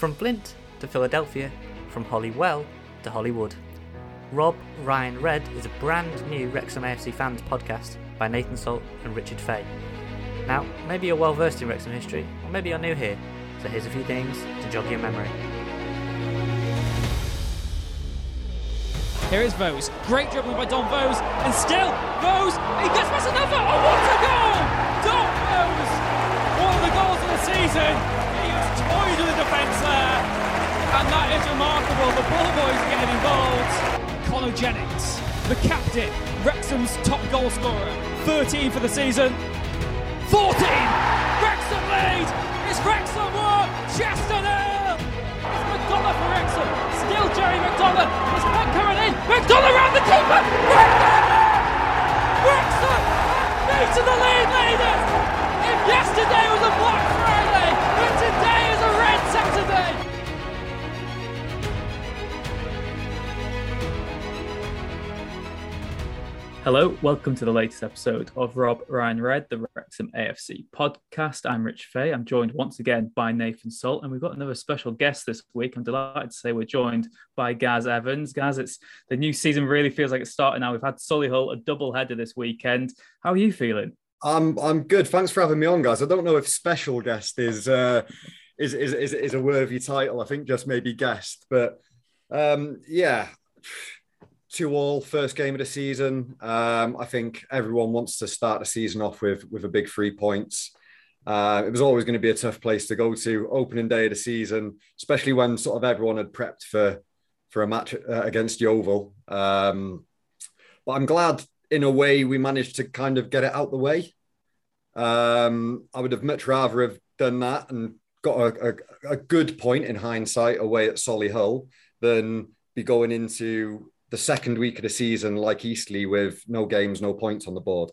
From Flint to Philadelphia, from Holywell to Hollywood. Rob Ryan Red is a brand new Wrexham AFC fans podcast by Nathan Salt and Richard Fay. Now, maybe you're well versed in Wrexham history, or maybe you're new here, so here's a few things to jog your memory. Here is Vose. Great dribbling by Dom Vose. And still, Vose, he gets past another. Oh, what a goal! Dom Vose! One of the goals of the season. With the defence there. And that is remarkable. The ball boys getting involved. Connor Jennings, the captain, Wrexham's top goal scorer, 13 for the season. 14! Wrexham lead! It's Wrexham 1, Chester nil! It's McDonagh for Wrexham. Still Jerry McDonagh. It's back coming in. McDonagh around the keeper. Wrexham! Wrexham beaten the lead leaders! If yesterday was a Black Friday, Saturday! Hello, welcome to the latest episode of Rob Ryan Red, the Wrexham AFC podcast. I'm Rich Fay. I'm joined once again by Nathan Salt, and we've got another special guest this week. I'm delighted to say we're joined by Gaz Evans. Gaz, it's the new season really feels like it's starting now. We've had Solihull a double header this weekend. How are you feeling? I'm I'm good. Thanks for having me on, guys. I don't know if special guest is uh, is, is is is a worthy title. I think just maybe guessed, but um, yeah two all first game of the season. Um, I think everyone wants to start the season off with with a big three points. Uh, it was always going to be a tough place to go to opening day of the season, especially when sort of everyone had prepped for for a match uh, against Yeovil. Um, but I'm glad in a way we managed to kind of get it out the way. Um, I would have much rather have done that and got a, a, a good point in hindsight away at Solihull than be going into the second week of the season like Eastleigh with no games, no points on the board.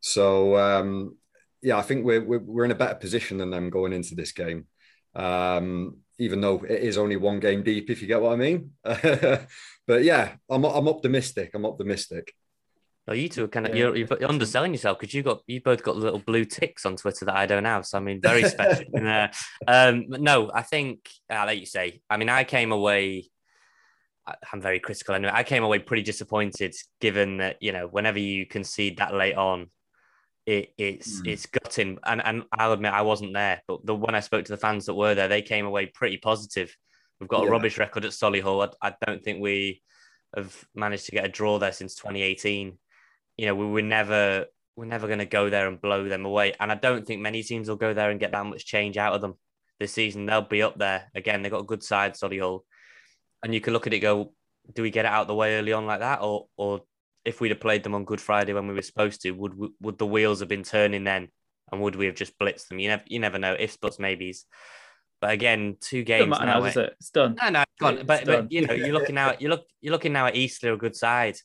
So um, yeah, I think we're, we're, we're in a better position than them going into this game. Um, even though it is only one game deep, if you get what I mean. but yeah, I'm, I'm optimistic. I'm optimistic. Well, you two are kind of you're, you're underselling yourself because you got you both got little blue ticks on Twitter that I don't have. So I mean, very special. um, no, I think I'll let you say. I mean, I came away I'm very critical anyway. I came away pretty disappointed, given that you know whenever you concede that late on, it, it's mm. it's gutting. And and I'll admit I wasn't there, but the when I spoke to the fans that were there, they came away pretty positive. We've got yeah. a rubbish record at Solihull. I, I don't think we have managed to get a draw there since 2018. You know, we were never we're never going to go there and blow them away. And I don't think many teams will go there and get that much change out of them this season. They'll be up there again. They've got a good side, Solihull and you can look at it go, do we get it out the way early on like that, or or if we'd have played them on Good Friday when we were supposed to, would would the wheels have been turning then, and would we have just blitzed them? You never you never know. Ifs, buts, maybes. But again, two games now. now eh? it? It's done. No, no, gone. But, but you know, you're looking now. You look you're looking now at Eastleigh, a good side.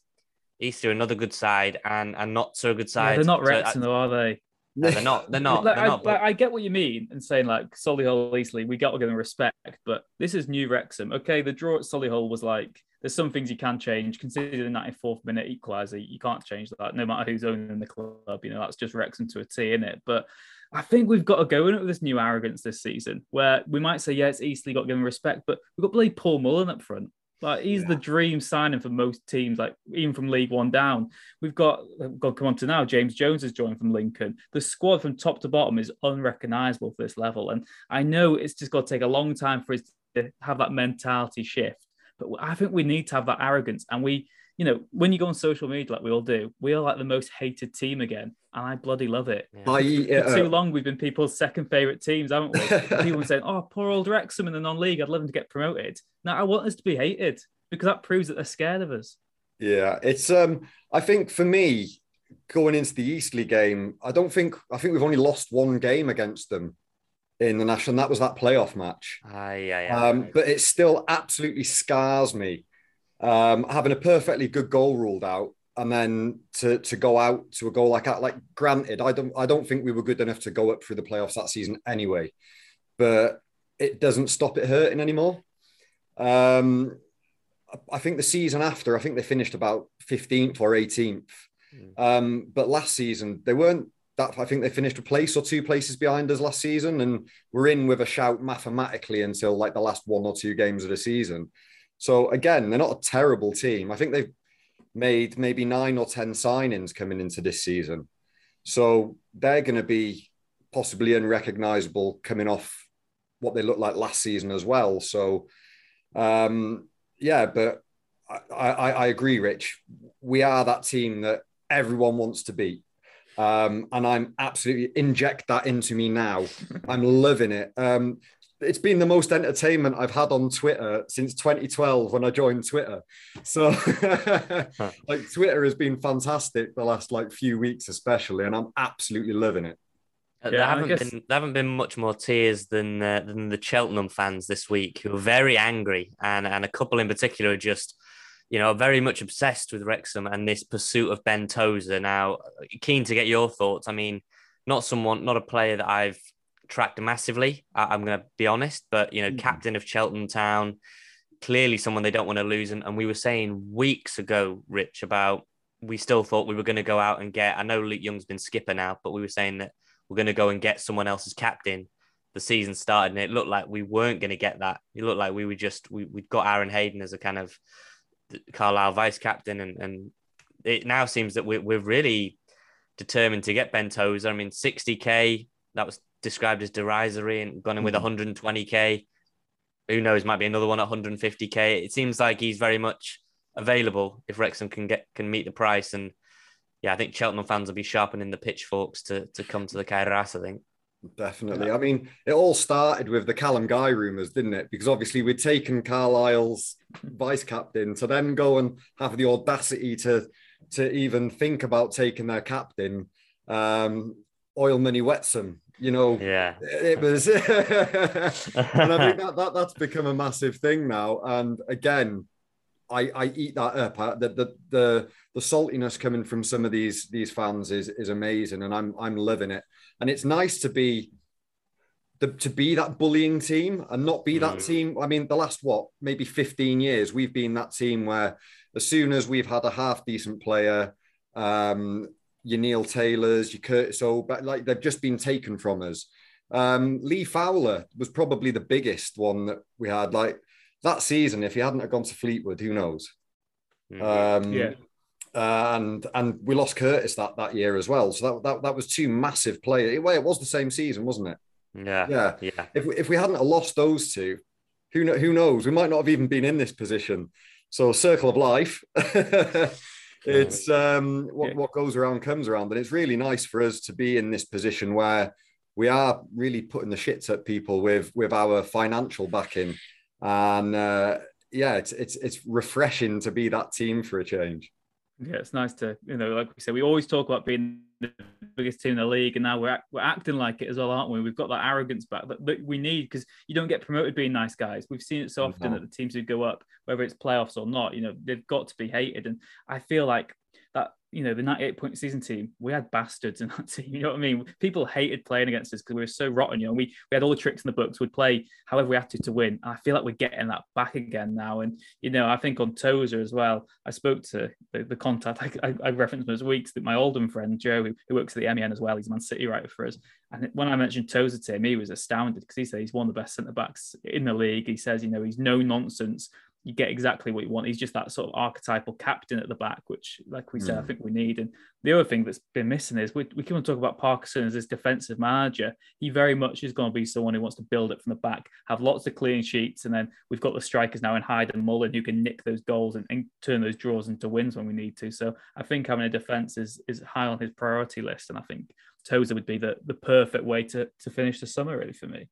Eastleigh, another good side, and and not so good side. Yeah, they're not Wrexham, so, uh, though, are they? No, they're not. They're not. like, they're I, not but... I, get what you mean and saying like Solihull, Eastleigh, we got to give them respect. But this is new Wrexham. Okay, the draw at Solihull was like there's some things you can change. Considering the 94th minute equaliser, you can't change that. No matter who's owning the club, you know that's just Wrexham to a T in it. But I think we've got to go in it with this new arrogance this season, where we might say, yeah, it's Eastleigh got given respect, but we've got Blade Paul Mullin up front. Like he's yeah. the dream signing for most teams, like even from League One down. We've got got come on to now. James Jones has joined from Lincoln. The squad from top to bottom is unrecognizable for this level, and I know it's just got to take a long time for us to have that mentality shift. But I think we need to have that arrogance, and we you know, when you go on social media like we all do, we are like the most hated team again, and I bloody love it. Yeah. I, uh, For too long, we've been people's second favorite teams, haven't we? People saying, "Oh, poor old Wrexham in the non-league. I'd love them to get promoted." Now I want us to be hated because that proves that they're scared of us. Yeah, it's. um I think for me, going into the Eastleigh game, I don't think I think we've only lost one game against them in the national. And that was that playoff match. Ah, yeah, yeah. Um, but it still absolutely scars me um, having a perfectly good goal ruled out, and then to to go out to a goal like that. Like, granted, I don't I don't think we were good enough to go up through the playoffs that season anyway, but it doesn't stop it hurting anymore. Um, I think the season after, I think they finished about 15th or 18th. Mm. Um, but last season, they weren't that I think they finished a place or two places behind us last season, and we're in with a shout mathematically until like the last one or two games of the season. So again, they're not a terrible team. I think they've made maybe nine or ten signings coming into this season, so they're going to be possibly unrecognizable coming off what they looked like last season as well. So um, yeah, but I, I, I agree, Rich. We are that team that everyone wants to beat um, and I'm absolutely inject that into me now. I'm loving it. Um, it's been the most entertainment I've had on Twitter since 2012 when I joined Twitter. So, like, Twitter has been fantastic the last like few weeks, especially, and I'm absolutely loving it. Uh, there haven't guess... been there haven't been much more tears than uh, than the Cheltenham fans this week, who are very angry, and and a couple in particular are just you know, very much obsessed with Wrexham and this pursuit of Ben Tozer. Now, keen to get your thoughts. I mean, not someone, not a player that I've tracked massively. I, am going to be honest, but you know, mm-hmm. captain of Cheltenham Town, clearly someone they don't want to lose. And, and we were saying weeks ago, Rich, about we still thought we were going to go out and get. I know Luke Young's been skipper now, but we were saying that we're going to go and get someone else's captain. The season started, and it looked like we weren't going to get that. It looked like we were just we we got Aaron Hayden as a kind of Carlisle vice captain, and and it now seems that we're we're really determined to get Ben Tozer. I mean, 60k that was described as derisory, and gone in with 120k. Mm-hmm. Who knows? Might be another one at 150k. It seems like he's very much available if Wrexham can get can meet the price. And yeah, I think Cheltenham fans will be sharpening the pitchforks to to come to the Cae Ras. I think. Definitely. I mean, it all started with the Callum Guy rumours, didn't it? Because obviously we'd taken Carlisle's vice captain to then go and have the audacity to to even think about taking their captain. Um, oil money Wetsome, you know. Yeah. It was and I think that, that that's become a massive thing now. And again, I, I eat that up. The, the the the saltiness coming from some of these these fans is is amazing, and I'm I'm loving it. And it's nice to be the, to be that bullying team and not be that mm. team. I mean, the last what maybe 15 years, we've been that team where as soon as we've had a half decent player, um, your Neil Taylors, your Curtis so but like they've just been taken from us. Um, Lee Fowler was probably the biggest one that we had. Like that season, if he hadn't have gone to Fleetwood, who knows? Mm. Um, yeah. And and we lost Curtis that that year as well. So that that, that was two massive players. Well, it was the same season, wasn't it? Yeah, yeah, yeah. If we, if we hadn't lost those two, who know, who knows? We might not have even been in this position. So circle of life. it's um, what what goes around comes around, and it's really nice for us to be in this position where we are really putting the shits at people with with our financial backing, and uh, yeah, it's it's it's refreshing to be that team for a change. Yeah, it's nice to, you know, like we said, we always talk about being the biggest team in the league, and now we're act- we're acting like it as well, aren't we? We've got that arrogance back that, that we need because you don't get promoted being nice guys. We've seen it so often mm-hmm. that the teams who go up, whether it's playoffs or not, you know, they've got to be hated, and I feel like you know, the 98 point season team, we had bastards in that team. You know what I mean? People hated playing against us because we were so rotten. You know, we, we had all the tricks in the books. We'd play however we had to to win. I feel like we're getting that back again now. And, you know, I think on Tozer as well, I spoke to the, the contact, I, I, I referenced those weeks that my Oldham friend, Joe, who, who, works at the MEN as well, he's a Man City writer for us. And when I mentioned Tozer to him, he was astounded because he said he's one of the best centre backs in the league. He says, you know, he's no nonsense you get exactly what you want. He's just that sort of archetypal captain at the back, which, like we said, mm. I think we need. And the other thing that's been missing is we, we can talk about Parkinson as this defensive manager. He very much is going to be someone who wants to build it from the back, have lots of clean sheets, and then we've got the strikers now in Hyde and Mullin who can nick those goals and, and turn those draws into wins when we need to. So I think having a defense is is high on his priority list, and I think Tozer would be the the perfect way to to finish the summer really for me.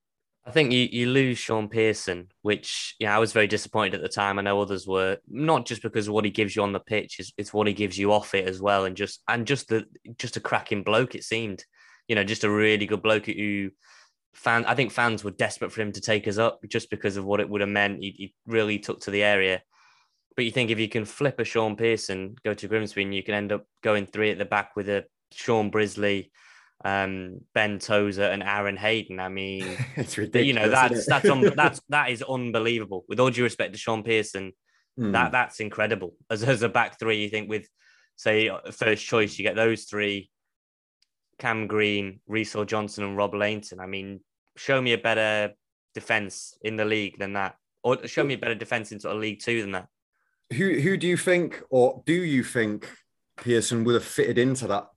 I think you, you lose Shaun Pearson, which yeah, I was very disappointed at the time. I know others were not just because of what he gives you on the pitch, it's, it's what he gives you off it as well, and just and just the just a cracking bloke. It seemed, you know, just a really good bloke who fan. I think fans were desperate for him to take us up just because of what it would have meant. He, he really took to the area. But you think if you can flip a Shaun Pearson, go to Grimsby, and you can end up going three at the back with a Shaun Brisley, um, Ben Tozer and Aaron Hayden. I mean, it's ridiculous. You know that's that's un- that's that is unbelievable. With all due respect to Shaun Pearson, mm. that that's incredible. As as a back three, you think with say first choice, you get those three. Cam Green, Reece Johnson, and Rob Lainton. I mean, show me a better defense in the league than that, or show me a better defense in sort of League Two than that. Who who do you think, or do you think Pearson would have fitted into that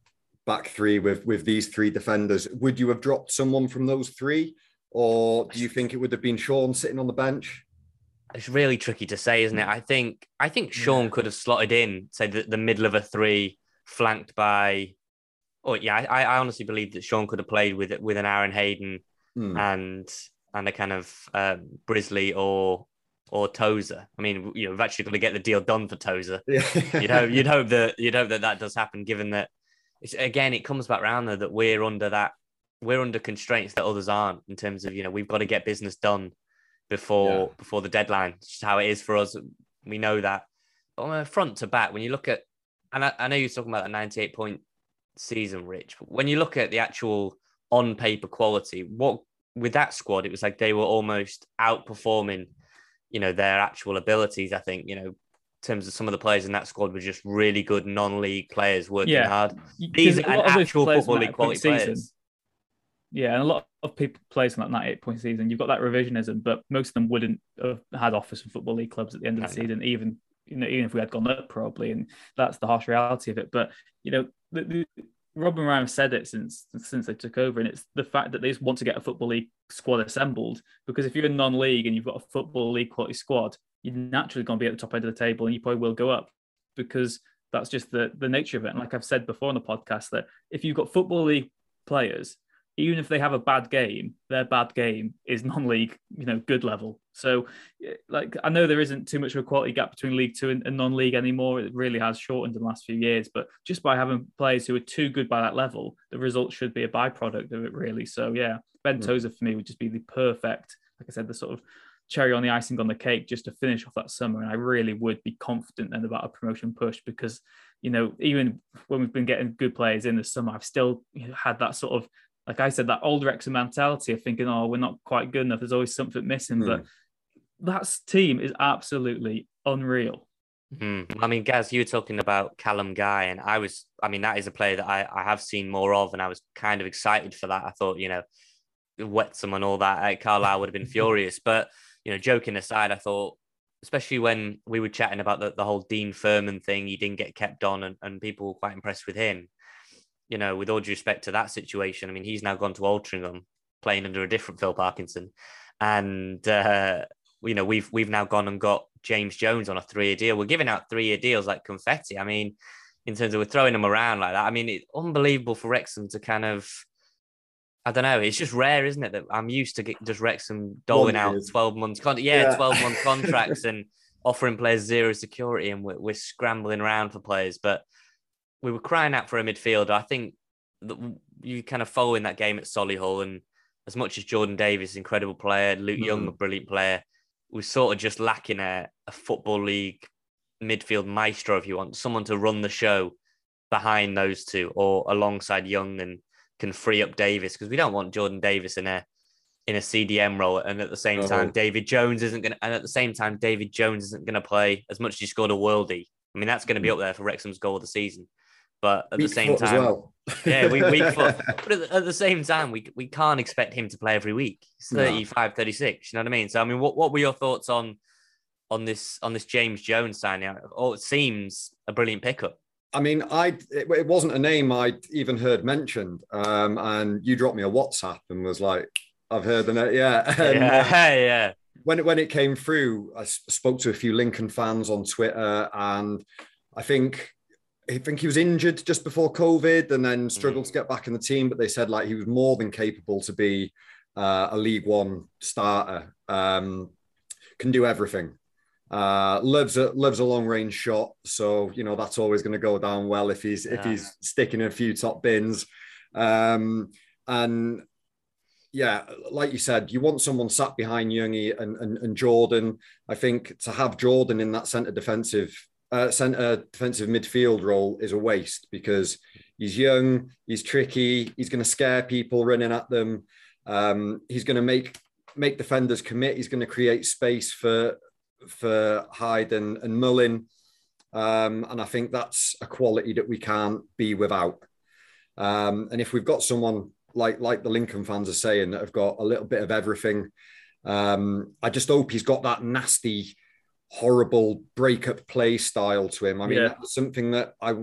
back three with with these three defenders? Would you have dropped someone from those three, or do you think it would have been Shaun sitting on the bench? It's really tricky to say, isn't it? I think I think Shaun yeah. could have slotted in, say the, the middle of a three, flanked by. Oh yeah, I, I honestly believe that Shaun could have played with with an Aaron Hayden mm. and and a kind of um, Brisley or or Tozer. I mean, you know, we've actually got to get the deal done for Tozer. Yeah. you'd hope you'd hope that you'd hope that that does happen, given that it's again it comes back around though that we're under that we're under constraints that others aren't in terms of you know we've got to get business done before yeah. before the deadline. It's just how it is for us. We know that. But on a front to back, when you look at and I, I know you're talking about a 98 point season, Rich, but when you look at the actual on paper quality, what with that squad, it was like they were almost outperforming, you know, their actual abilities. I think, you know, terms of some of the players in that squad were just really good non-league players working yeah. hard. These are actual football league quality players. Yeah, and a lot of people plays on that 98 point season. You've got that revisionism, but most of them wouldn't have had offers from football league clubs at the end of the season, even you know, even if we had gone up probably, and that's the harsh reality of it. But you know, the, the, Rob and Ryan said it since since they took over, and it's the fact that they just want to get a football league squad assembled. Because if you're in non-league and you've got a football league quality squad, you're naturally going to be at the top end of the table, and you probably will go up because that's just the the nature of it. And like I've said before on the podcast, that if you've got football league players even if they have a bad game, their bad game is non-league, you know, good level. So, like, I know there isn't too much of a quality gap between League Two and, and non-league anymore. It really has shortened in the last few years. But just by having players who are too good by that level, the result should be a byproduct of it, really. So, yeah, Ben mm. Tozer for me would just be the perfect, like I said, the sort of cherry on the icing on the cake just to finish off that summer. And I really would be confident then about a promotion push because, you know, even when we've been getting good players in the summer, I've still had that sort of like I said, that old Wrexham mentality of thinking, oh, we're not quite good enough. There's always something missing. Mm. But that team is absolutely unreal. Mm. I mean, Gaz, you were talking about Callum Guy, and I was, I mean, that is a player that I, I have seen more of, and I was kind of excited for that. I thought, you know, Wetsome and all that, uh, Carlisle would have been furious. But, you know, joking aside, I thought, especially when we were chatting about the, the whole Dean Furman thing, he didn't get kept on, and, and people were quite impressed with him you know, with all due respect to that situation, I mean, he's now gone to Altrincham playing under a different Phil Parkinson, and uh, you know, we've we've now gone and got James Jones on a three-year deal. We're giving out three-year deals like confetti. I mean, in terms of we're throwing them around like that. I mean, it's unbelievable for Wrexham to kind of. I don't know. It's just rare, isn't it? That I'm used to get just Wrexham doling out 12 months, con- yeah, yeah, 12 month contracts and offering players zero security, and we're, we're scrambling around for players. But we were crying out for a midfielder. I think that you kind of following that game at Solihull, and as much as Jordan Davis, incredible player, Luke mm. Young, a brilliant player, we're sort of just lacking a, a football league midfield maestro, if you want, someone to run the show behind those two or alongside Young and can free up Davis because we don't want Jordan Davis in a in a CDM role, and at the same time, David Jones isn't going to, and at the same time, David Jones isn't going to play as much as he scored a worldie. I mean, that's going to be mm. up there for Wrexham's goal of the season. But at weak the same time, well. yeah, we weak foot. But at the, at the, same time, we we can't expect him to play every week. He's 35, no. 36. You know what I mean? So I mean, what, what were your thoughts on on this on this James Jones signing? Out? Oh, it seems a brilliant pickup. I mean, I it, it wasn't a name I'd even heard mentioned, um, and you dropped me a WhatsApp and was like, "I've heard the name." Yeah, and, yeah, uh, yeah. When it when it came through, I spoke to a few Lincoln fans on Twitter, and I think I think he was injured just before COVID and then struggled mm-hmm. to get back in the team. But they said like he was more than capable to be uh, a League One starter. Um, can do everything. Uh, lives a lives a long range shot, so you know that's always going to go down well if he's yeah. if he's sticking a few top bins. Um, and yeah, like you said, you want someone sat behind Youngie and, and, and Jordan. I think to have Jordan in that centre defensive uh, centre defensive midfield role is a waste because he's young, he's tricky, he's going to scare people running at them. Um, he's going to make make defenders commit. He's going to create space for for Hyde and, and Mullin, um, and I think that's a quality that we can't be without. Um, and if we've got someone like like the Lincoln fans are saying that have got a little bit of everything, um, I just hope he's got that nasty, horrible breakup play style to him. I mean, Yeah. that was something that I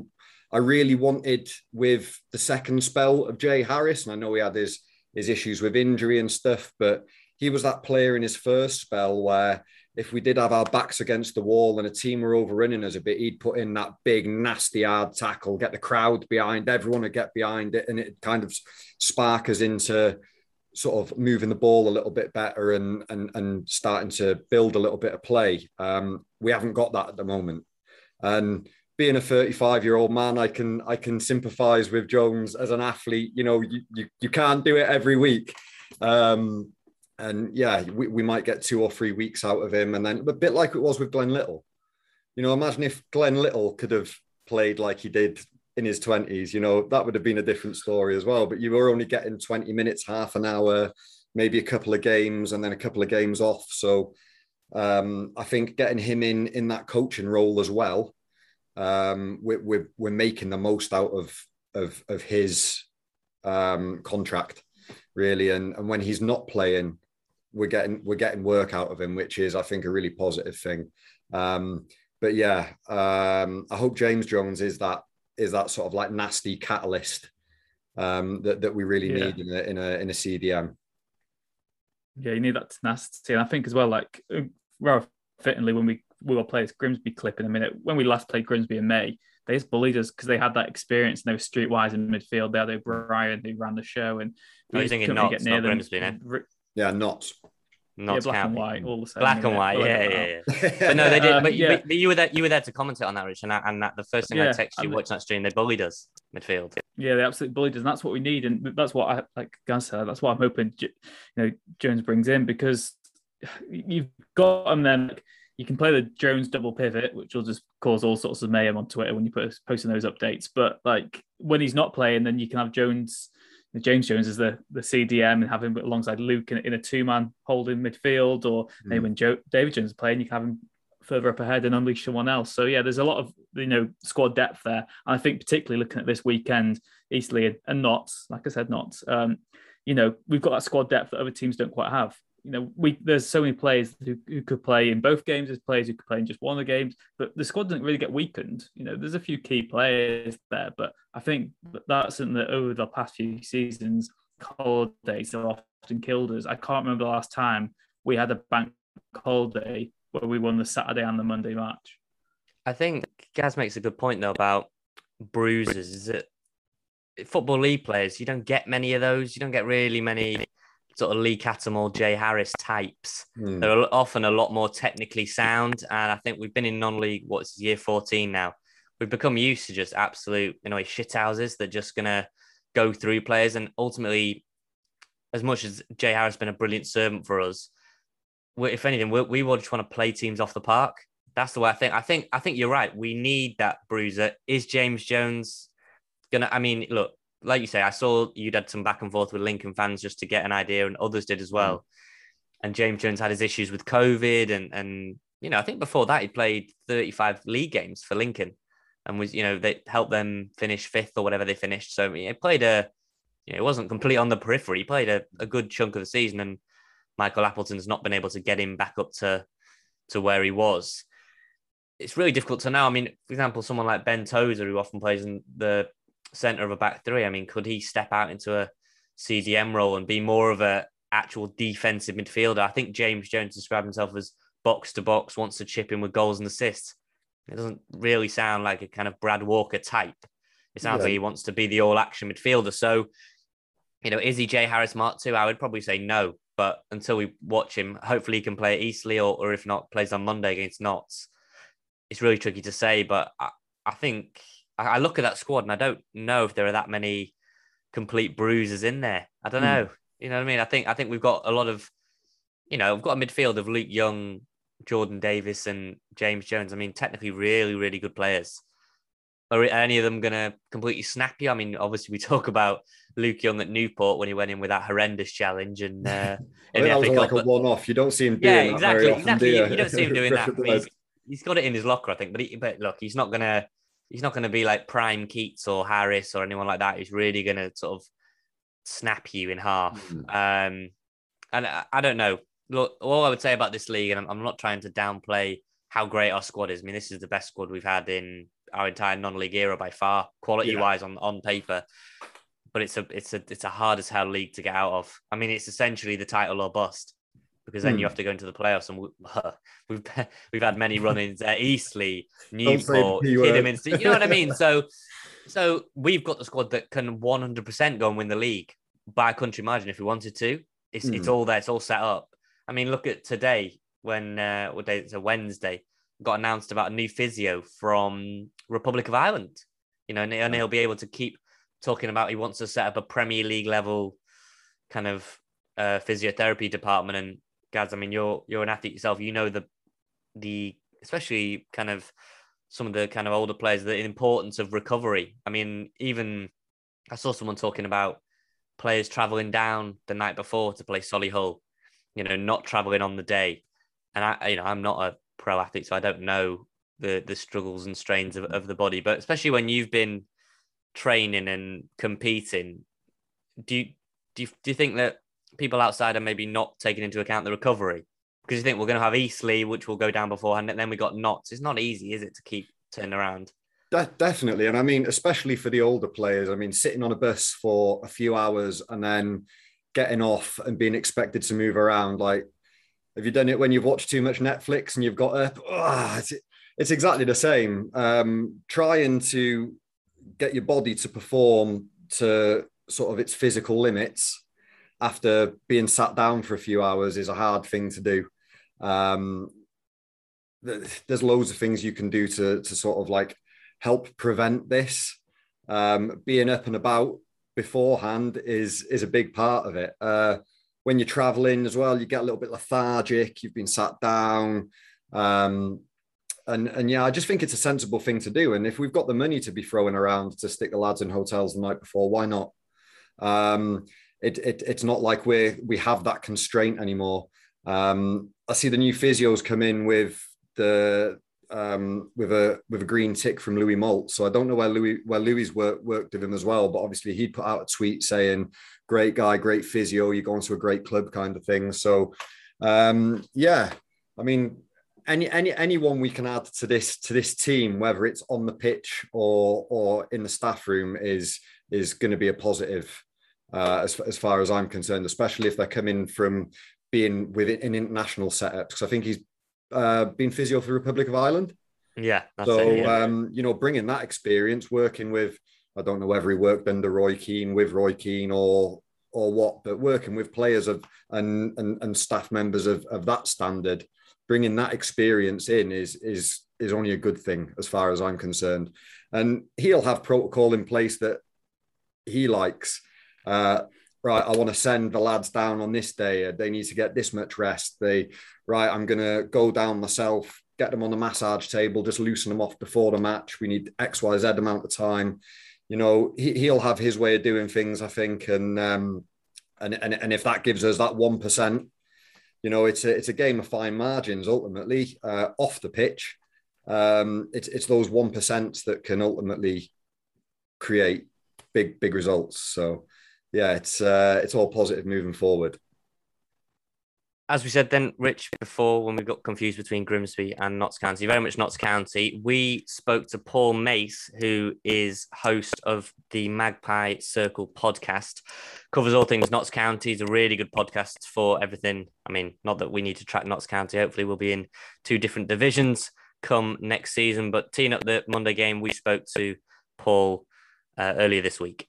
I really wanted with the second spell of Jay Harris, and I know he had his his issues with injury and stuff, but he was that player in his first spell where if we did have our backs against the wall and a team were overrunning us a bit, he'd put in that big, nasty, hard tackle, get the crowd behind, everyone would get behind it, and it kind of spark us into sort of moving the ball a little bit better and and and starting to build a little bit of play. Um, we haven't got that at the moment, and being a 35 year old man, I can I can sympathise with Jones as an athlete. You know, you you, you can't do it every week. Um, and yeah, we, we might get two or three weeks out of him, and then a bit like it was with Glenn Little. You know, imagine if Glenn Little could have played like he did in his 20s, you know, that would have been a different story as well. But you were only getting 20 minutes, half an hour, maybe a couple of games, and then a couple of games off. So um, I think getting him in in that coaching role as well, um, we're, we're, we're making the most out of of, of his um, contract, really. And, and when he's not playing, we're getting we're getting work out of him, which is I think a really positive thing. Um, but yeah, um, I hope James Jones is that is that sort of like nasty catalyst um, that that we really Yeah. need in a in a in a CDM. Yeah, you need that tenacity. And I think as well, like uh, rather fittingly, when we we will play this Grimsby clip in a minute, when we last played Grimsby in May, they just bullied us because they had that experience and they were streetwise in midfield. They had O'Brien who ran the show, and Oh, you're thinking couldn't really Notts, not Grimsby, no? Ri- Yeah, not. Not yeah, black and white, all the same. Black and white, yeah, yeah, yeah. But no, they did. Um, but, you, yeah. but, but you were there. You were there to commentate on that, Rich, and, I, and that the first thing I texted you and- watching that stream, they bullied us midfield. Yeah, they absolutely bullied us, and that's what we need, and that's what I like. Gaz said, that's what I'm hoping. You know, Jones brings in because you've got them. Then like, you can play the Jones double pivot, which will just cause all sorts of mayhem on Twitter when you put posting those updates. But like when he's not playing, then you can have Jones, James Jones as the the CDM, and have him alongside Luke in, in a two man holding midfield, or maybe when Joe, David Jones is playing, you can have him further up ahead and unleash someone else. So yeah, there's a lot of you know squad depth there. And I think particularly looking at this weekend, Eastleigh and, and Notts, like I said, Notts, um, you know, we've got that squad depth that other teams don't quite have. You know, we there's so many players who, who could play in both games. There's players who could play in just one of the games, but the squad doesn't really get weakened. You know, there's a few key players there, but I think that's something that over the past few seasons, holidays have often killed us. I can't remember the last time we had a bank holiday where we won the Saturday and the Monday match. I think Gaz makes a good point though about bruises. Is that football league players? You don't get many of those. You don't get really many sort of Lee Cattermole, Jay Harris types. Hmm. They're often a lot more technically sound, and I think we've been in non-league. What's year fourteen now? We've become used to just absolute, you know, shithouses that just gonna go through players, and ultimately, as much as Jay Harris has been a brilliant servant for us, if anything, we, we would just want to play teams off the park. That's the way I think. I think I think you're right. We need that bruiser. Is James Jones gonna? I mean, look, like you say, I saw you had some back and forth with Lincoln fans just to get an idea, and others did as well. And James Jones had his issues with COVID, and and you know, I think before that he played 35 league games for Lincoln, and was you know they helped them finish fifth or whatever they finished. So he played a, you know, it wasn't complete on the periphery. He played a, a good chunk of the season, and Michael Appleton's not been able to get him back up to to where he was. It's really difficult to know. I mean, for example, someone like Ben Tozer, who often plays in the center of a back three. I mean, could he step out into a CDM role and be more of a actual defensive midfielder? I think James Jones described himself as box to box, wants to chip in with goals and assists. It doesn't really sound like a kind of Brad Walker type. It sounds Yeah. like he wants to be the all action midfielder. So, you know, is he Jay Harris Mark II? I would probably say no. But until we watch him, hopefully he can play at Eastleigh or, or if not, plays on Monday against Notts. It's really tricky to say, but I, I think I, look at that squad and I don't know if there are that many complete bruises in there. I don't Hmm. know. You know what I mean? I think I think we've got a lot of, you know, we've got a midfield of Luke Young, Jordan Davis, and James Jones. I mean, technically, really, really good players. Are any of them going to completely snap you? I mean, obviously, we talk about Luke Young at Newport when he went in with that horrendous challenge and uh, in the that was like Cup, a one-off. You don't see him doing yeah, that exactly, very often, exactly. do You, you? don't see him doing that. I mean, he's got it in his locker, I think. But he, but look, he's not gonna he's not going to be like prime Keates or Harris or anyone like that who's really going to sort of snap you in half. Mm. Um, and I, I don't know. Look, all I would say about this league, and I'm, I'm not trying to downplay how great our squad is. I mean, this is the best squad we've had in our entire non-league era by far, quality wise on on paper. But it's a it's a it's a hard as hell league to get out of. I mean, it's essentially the title or bust because then Hmm. you have to go into the playoffs, and we, we've we've had many run-ins at Eastleigh, Don't say the Newport, Kidderminster. You know what I mean? So so we've got the squad that can 100% go and win the league by a country margin if we wanted to. It's it's Hmm. all there. It's all set up. I mean, look at today when uh, what day? It's a Wednesday. Got announced about a new physio from Republic of Ireland. You know, and, and he'll be able to keep talking about he wants to set up a Premier League level kind of uh, physiotherapy department. And Gaz, I mean, you're you're an athlete yourself. You know the the especially kind of some of the kind of older players, the importance of recovery. I mean, even I saw someone talking about players traveling down the night before to play Solihull, you know, not traveling on the day. And I, you know, I'm not a pro athlete, so I don't know the the struggles and strains of, of the body. But especially when you've been training and competing, do you do you, do you think that people outside are maybe not taking into account the recovery? Because you think we're going to have Eastleigh, which will go down beforehand, and then we got Notts. It's not easy, is it, to keep turning around? De- definitely. And I mean, especially for the older players, I mean, sitting on a bus for a few hours and then getting off and being expected to move around. Like, have you done it when you've watched too much Netflix and you've got up? Ah, it's, it's exactly the same. Um, trying to get your body to perform to sort of its physical limits after being sat down for a few hours is a hard thing to do. Um, there's loads of things you can do to, to sort of like help prevent this. Um, being up and about beforehand is is a big part of it. Uh, when you're traveling as well, you get a little bit lethargic. You've been sat down, um, and and yeah, I just think it's a sensible thing to do. And if we've got the money to be throwing around to stick the lads in hotels the night before, why not? Um, it, it it's not like we we have that constraint anymore. Um, I see the new physios come in with the um, with a with a green tick from Louis Moult. So I don't know where Louis where Louis work, worked with him as well, but obviously he'd put out a tweet saying, "Great guy, great physio. You're going to a great club," kind of thing. So um, yeah, I mean, any any anyone we can add to this to this team, whether it's on the pitch or or in the staff room, is is going to be a positive uh, as as far as I'm concerned, especially if they're coming from being within an international setup. Because I think he's uh, been physio for the Republic of Ireland. Yeah. That's so, it, yeah. um, you know, bringing that experience, working with, I don't know whether he worked under Roy Keane, with Roy Keane or or what, but working with players of and and, and staff members of, of that standard, bringing that experience in is is is only a good thing as far as I'm concerned. And he'll have protocol in place that he likes. Uh, right, I want to send the lads down on this day. They need to get this much rest. They right, I'm going to go down myself, get them on the massage table, just loosen them off before the match. We need X, Y, Z amount of time. You know, he, he'll have his way of doing things, I think, and um, and and and if that gives us that one percent, you know, it's a it's a game of fine margins ultimately uh, off the pitch. Um, it's it's those one that can ultimately create big big results. So yeah, it's uh, it's all positive moving forward as we said then, Rich, before when we got confused between Grimsby and Notts County, very much Notts County, we spoke to Paul Mace, who is host of the Magpie Circle podcast, covers all things Notts County. It's a really good podcast for everything. I mean, not that we need to track Notts County. Hopefully, we'll be in two different divisions come next season. But teeing up the Monday game, we spoke to Paul uh, earlier this week.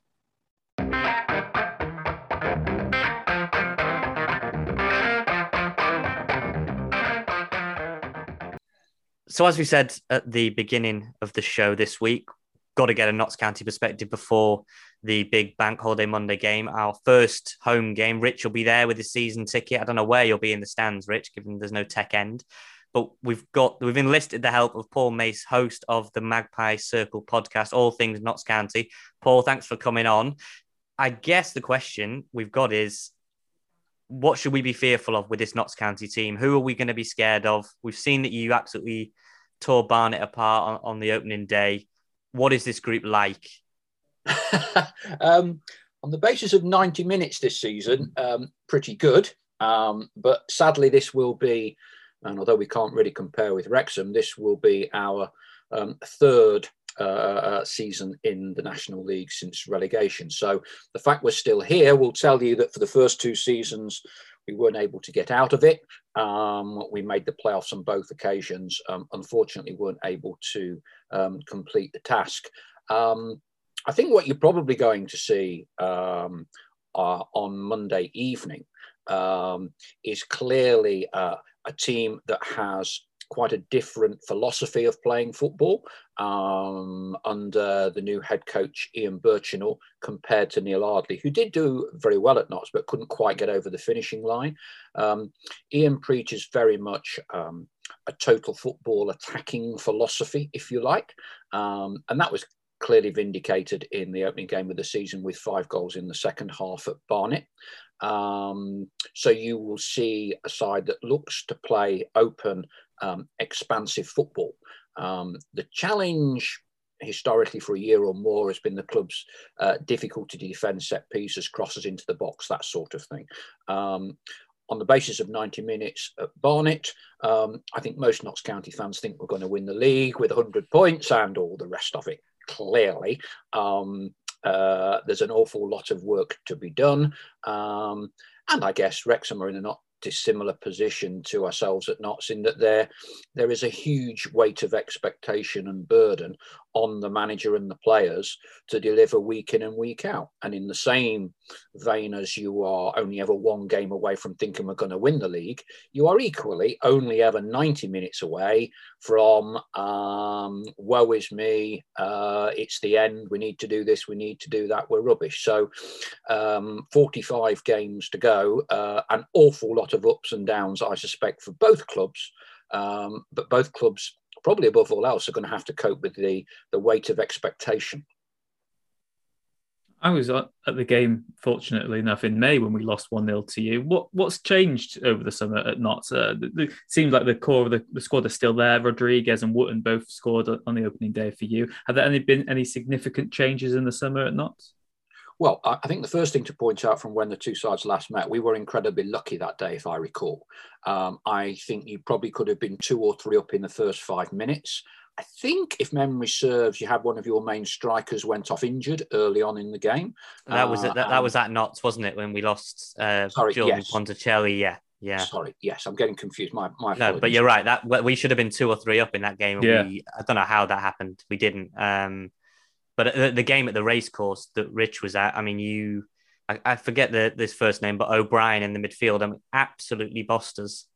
So, as we said at the beginning of the show this week, got to get a Notts County perspective before the big Bank Holiday Monday game, our first home game. Rich will be there with his season ticket. I don't know where you'll be in the stands, Rich, given there's no tech end. But we've got we've enlisted the help of Paul Mace, host of the Magpie Circle podcast, all things Notts County. Paul, thanks for coming on. I guess the question we've got is what should we be fearful of with this Notts County team? Who are we going to be scared of? We've seen that you absolutely tore Barnet apart on, on the opening day. what is this group like? um, on the basis of 90 minutes this season, um, pretty good. Um, but sadly, this will be, and although we can't really compare with Wrexham, this will be our um, third uh, uh, season in the National League since relegation. So the fact we're still here will tell you that for the first two seasons, we weren't able to get out of it. Um, we made the playoffs on both occasions. Um, unfortunately, weren't able to um, complete the task. Um, I think what you're probably going to see um, uh, on Monday evening um, is clearly uh, a team that has quite a different philosophy of playing football um, under the new head coach Ian Burchnall compared to Neil Ardley, who did do very well at Notts but couldn't quite get over the finishing line. Um, Ian preaches very much um, a total football attacking philosophy, if you like, um, and that was clearly vindicated in the opening game of the season with five goals in the second half at Barnet. Um, so you will see a side that looks to play open, um, expansive football. Um, the challenge historically for a year or more has been the club's uh, difficulty to defend set pieces, crosses into the box, that sort of thing. Um, on the basis of 90 minutes at Barnet, um, I think most Notts County fans think we're going to win the league with 100 points and all the rest of it clearly. Um, uh, there's an awful lot of work to be done. Um, and I guess Wrexham are in a dissimilar position to ourselves at Notts in that there there is a huge weight of expectation and burden on the manager and the players to deliver week in and week out. And in the same vein as you are only ever one game away from thinking we're going to win the league, you are equally only ever 90 minutes away from um, woe is me, uh, it's the end, we need to do this, we need to do that, we're rubbish. So um, 45 games to go, uh, an awful lot of ups and downs, I suspect, for both clubs. Um, but both clubs probably above all else, are going to have to cope with the the weight of expectation. I was at the game, fortunately enough, in May when we lost 1 0 to you. What What's changed over the summer at Notts? Uh, it seems like the core of the, the, squad is still there. Rodrigues and Wootton both scored on the opening day for you. Have there any been any significant changes in the summer at Notts? Well, I think the first thing to point out from when the two sides last met, we were incredibly lucky that day, if I recall. Um, I think you probably could have been two or three up in the first five minutes. I think, if memory serves, you had one of your main strikers went off injured early on in the game. That was uh, that, that was at Notts, wasn't it, when we lost uh, sorry, Jordan yes. Ponticelli? Yeah, yeah. Sorry, yes, I'm getting confused. My my. No, but you're right. That we should have been two or three up in that game. Yeah. We, I don't know how that happened. We didn't. Um, but the, the game at the racecourse that Rich was at, I mean, you, I, I forget the this first name, but O'Brien in the midfield, I mean, absolutely bossed us.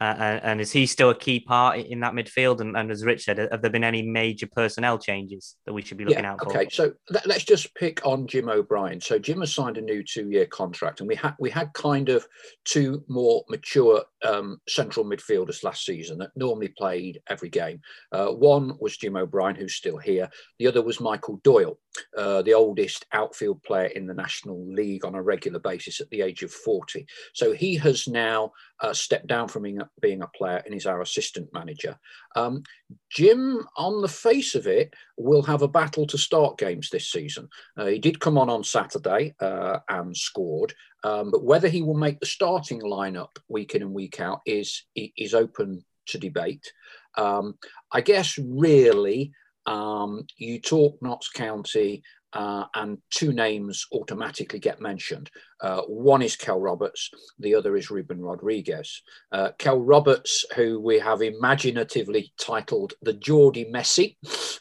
Uh, and, and, is he still a key part in that midfield? And, and, as Rich said, have there been any major personnel changes that we should be looking yeah, out for? Okay, so let, us just pick on Jim O'Brien. So Jim has signed a new two-year contract, and we had we had kind of two more mature um, central midfielders last season that normally played every game. Uh, one was Jim O'Brien, who's still here. The other was Michael Doyle, uh, the oldest outfield player in the National League on a regular basis at the age of 40. So he has now uh, stepped down from being a, being a player and is our assistant manager. Um, Jim, on the face of it, will have a battle to start games this season. Uh, he did come on on Saturday uh, and scored, um, but whether he will make the starting lineup week in and week out is is open to debate. Um, I guess really um, you talk Notts County, uh, and two names automatically get mentioned. Uh, one is Cal Roberts, the other is Ruben Rodrigues. Uh, Cal Roberts, who we have imaginatively titled the Geordie Messi,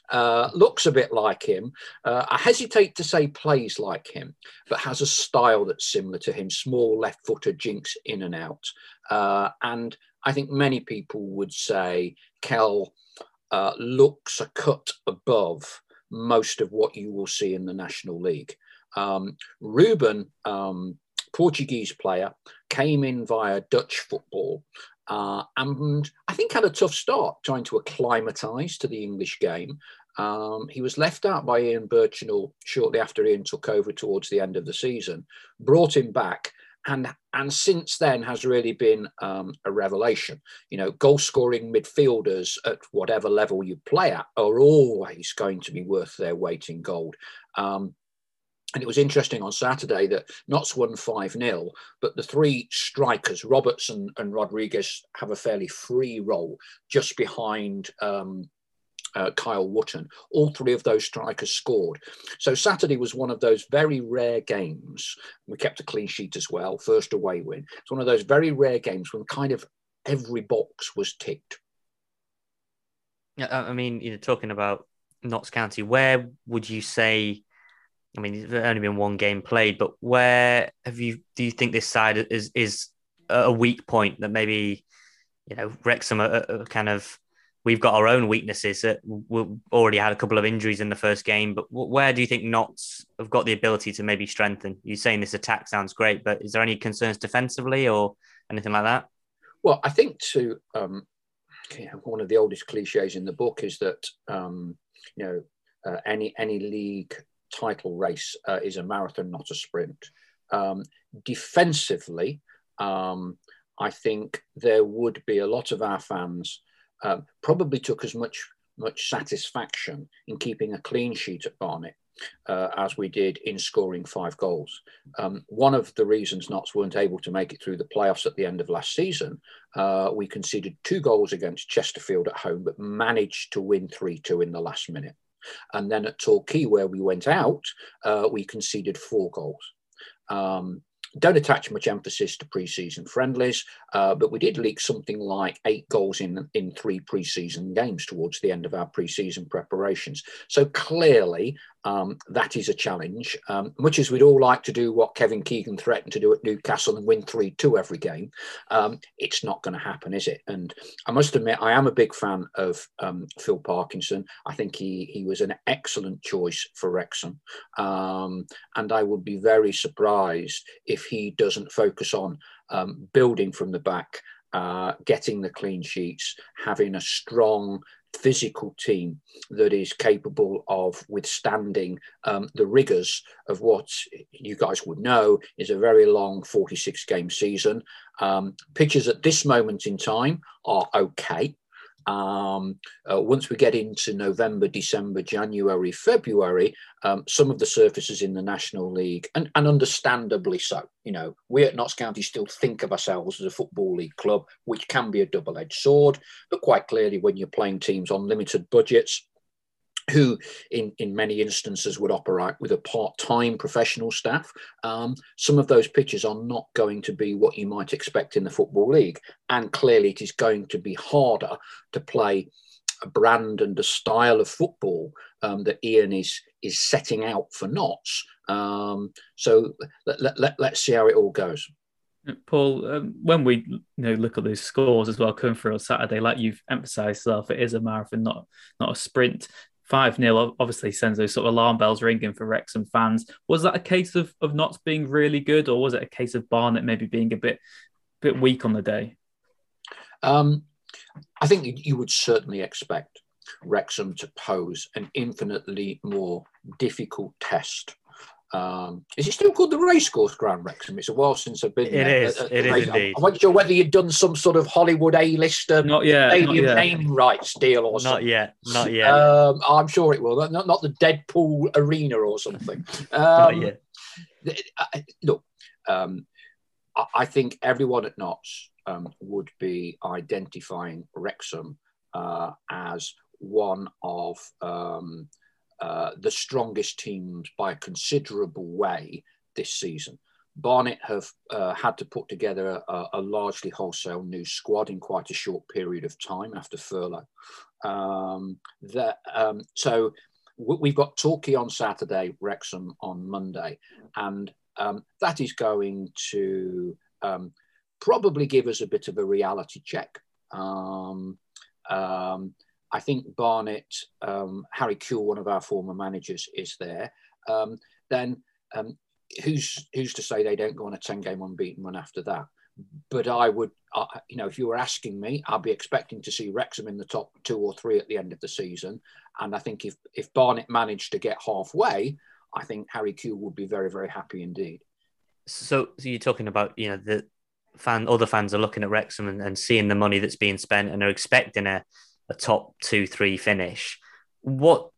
uh, looks a bit like him. Uh, I hesitate to say plays like him, but has a style that's similar to him, small left footed jinks in and out. Uh, and I think many people would say Cal looks a cut above most of what you will see in the National League. Um, Ruben, um, Portuguese player, came in via Dutch football uh, and I think had a tough start trying to acclimatise to the English game. Um, he was left out by Ian Burchnall shortly after Ian took over towards the end of the season, brought him back, and and since then has really been um, a revelation. You know, goal scoring midfielders at whatever level you play at are always going to be worth their weight in gold. Um, and it was interesting on Saturday that Notts won 5 0, but the three strikers, Robertson and Rodrigues, have a fairly free role just behind um, uh, Kyle Wootton. All three of those strikers scored. So Saturday was one of those very rare games. We kept a clean sheet as well, first away win. It's one of those very rare games when kind of every box was ticked. Yeah, I mean, you know, talking about Notts County, where would you say? I mean, there's only been one game played, but where have you? Do you think this side is is a weak point that maybe you know Wrexham are, are kind of we've got our own weaknesses. That we already had a couple of injuries in the first game, but where do you think Notts have got the ability to maybe strengthen? You're saying this attack sounds great, but is there any concerns defensively or anything like that? Well, I think to um, one of the oldest cliches in the book is that um, you know uh, any any league title race uh, is a marathon, not a sprint. Um, defensively, um, I think there would be a lot of our fans um, probably took as much much satisfaction in keeping a clean sheet at Barnet uh, as we did in scoring five goals. Um, one of the reasons Notts weren't able to make it through the playoffs at the end of last season, uh, we conceded two goals against Chesterfield at home, but managed to win 3 2 in the last minute. And then at Torquay, where we went out, uh, we conceded four goals. Um, don't attach much emphasis to pre-season friendlies, uh, but we did leak something like eight goals in in three pre-season games towards the end of our pre-season preparations. So clearly, um, that is a challenge. Um, much as we'd all like to do what Kevin Keegan threatened to do at Newcastle and win 3 2 every game, um, it's not going to happen, is it? And I must admit, I am a big fan of um, Phil Parkinson. I think he, he was an excellent choice for Wrexham. Um, and I would be very surprised if he doesn't focus on um, building from the back. Uh, getting the clean sheets, having a strong physical team that is capable of withstanding um, the rigors of what you guys would know is a very long 46 game season. Um, pitches at this moment in time are okay. Um, uh, once we get into November, December, January, February, um, some of the surfaces in the National League, and, and understandably so, you know, we at Notts County still think of ourselves as a Football League club, which can be a double edged sword. But quite clearly, when you're playing teams on limited budgets, who in, in many instances would operate with a part-time professional staff. Um, some of those pitches are not going to be what you might expect in the Football League. And clearly it is going to be harder to play a brand and a style of football um, that Ian is is setting out for Notts Um, so let, let, let, let's see how it all goes. Paul, um, when we you know look at those scores as well coming through on Saturday, like you've emphasised yourself, it is a marathon, not not a sprint. 5 0 obviously sends those sort of alarm bells ringing for Wrexham fans. Was that a case of, of Notts being really good, or was it a case of Barnet maybe being a bit bit weak on the day? Um, I think you would certainly expect Wrexham to pose an infinitely more difficult test um, is it still called the Racecourse Ground Wrexham? It's a while since I've been. It there. is. it is indeed. I wasn't sure whether you'd done some sort of Hollywood A-lister not yet, stadium not yet. name rights deal or something. Not yet. Not yet. Um, I'm sure it will. Not, not the Deadpool Arena or something. Um, not yet. Look, um, I think everyone at Notts um, would be identifying Wrexham uh, as one of um, uh, the strongest teams by a considerable way this season. Barnet have uh, had to put together a, a, largely wholesale new squad in quite a short period of time after furlough. Um, that, um, so we've got Torquay on Saturday, Wrexham on Monday, and um, that is going to um, probably give us a bit of a reality check. Um, um, I think Barnet, um, Harry Kewell, one of our former managers, is there. Um, then um, who's who's to say they don't go on a ten game unbeaten run after that? But I would, uh, you know, if you were asking me, I'd be expecting to see Wrexham in the top two or three at the end of the season. And I think if if Barnet managed to get halfway, I think Harry Kewell would be very very happy indeed. So, so you're talking about you know the fan, other fans are looking at Wrexham and, and seeing the money that's being spent and are expecting a, a top two, three finish. What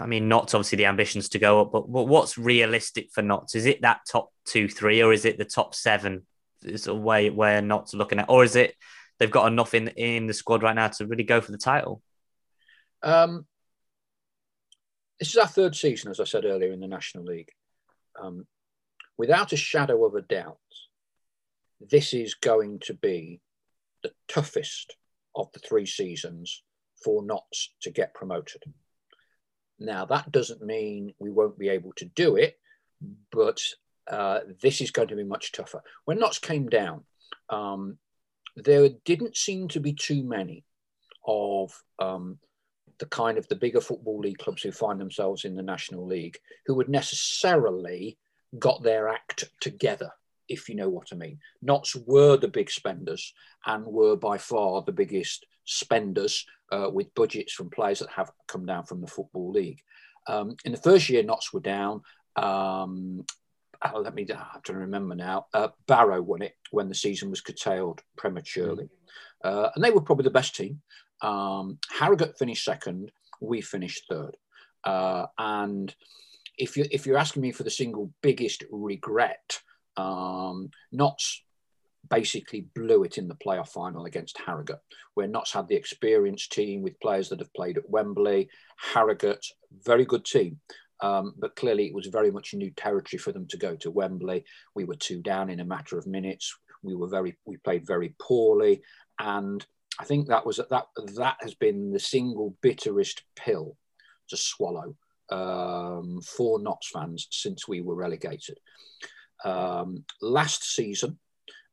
I mean, Notts obviously the ambitions to go up, but, but what's realistic for Notts? Is it that top two, three, or is it the top seven? Is a way where Notts looking at, or is it they've got enough in in the squad right now to really go for the title? Um, this is our third season, as I said earlier, in the National League. Um, without a shadow of a doubt, this is going to be the toughest of the three seasons for Notts to get promoted. Now, that doesn't mean we won't be able to do it, but uh, this is going to be much tougher. When Notts came down, um, there didn't seem to be too many of um, the kind of the bigger football league clubs who find themselves in the National League who would necessarily got their act together if you know what I mean. Notts were the big spenders and were by far the biggest spenders uh, with budgets from players that have come down from the Football League. Um, in the first year, Notts were down. Um, oh, let me I have to remember now. Uh, Barrow won it when the season was curtailed prematurely. Mm. Uh, and they were probably the best team. Um, Harrogate finished second. We finished third. Uh, and if you if you're asking me for the single biggest regret, um, Notts basically blew it in the playoff final against Harrogate, where Notts had the experienced team with players that have played at Wembley. Harrogate, very good team. Um, but clearly, it was very much new territory for them to go to Wembley. We were two down in a matter of minutes. We were very, we played very poorly, and I think that was that. That has been the single bitterest pill to swallow um, for Notts fans since we were relegated um, last season,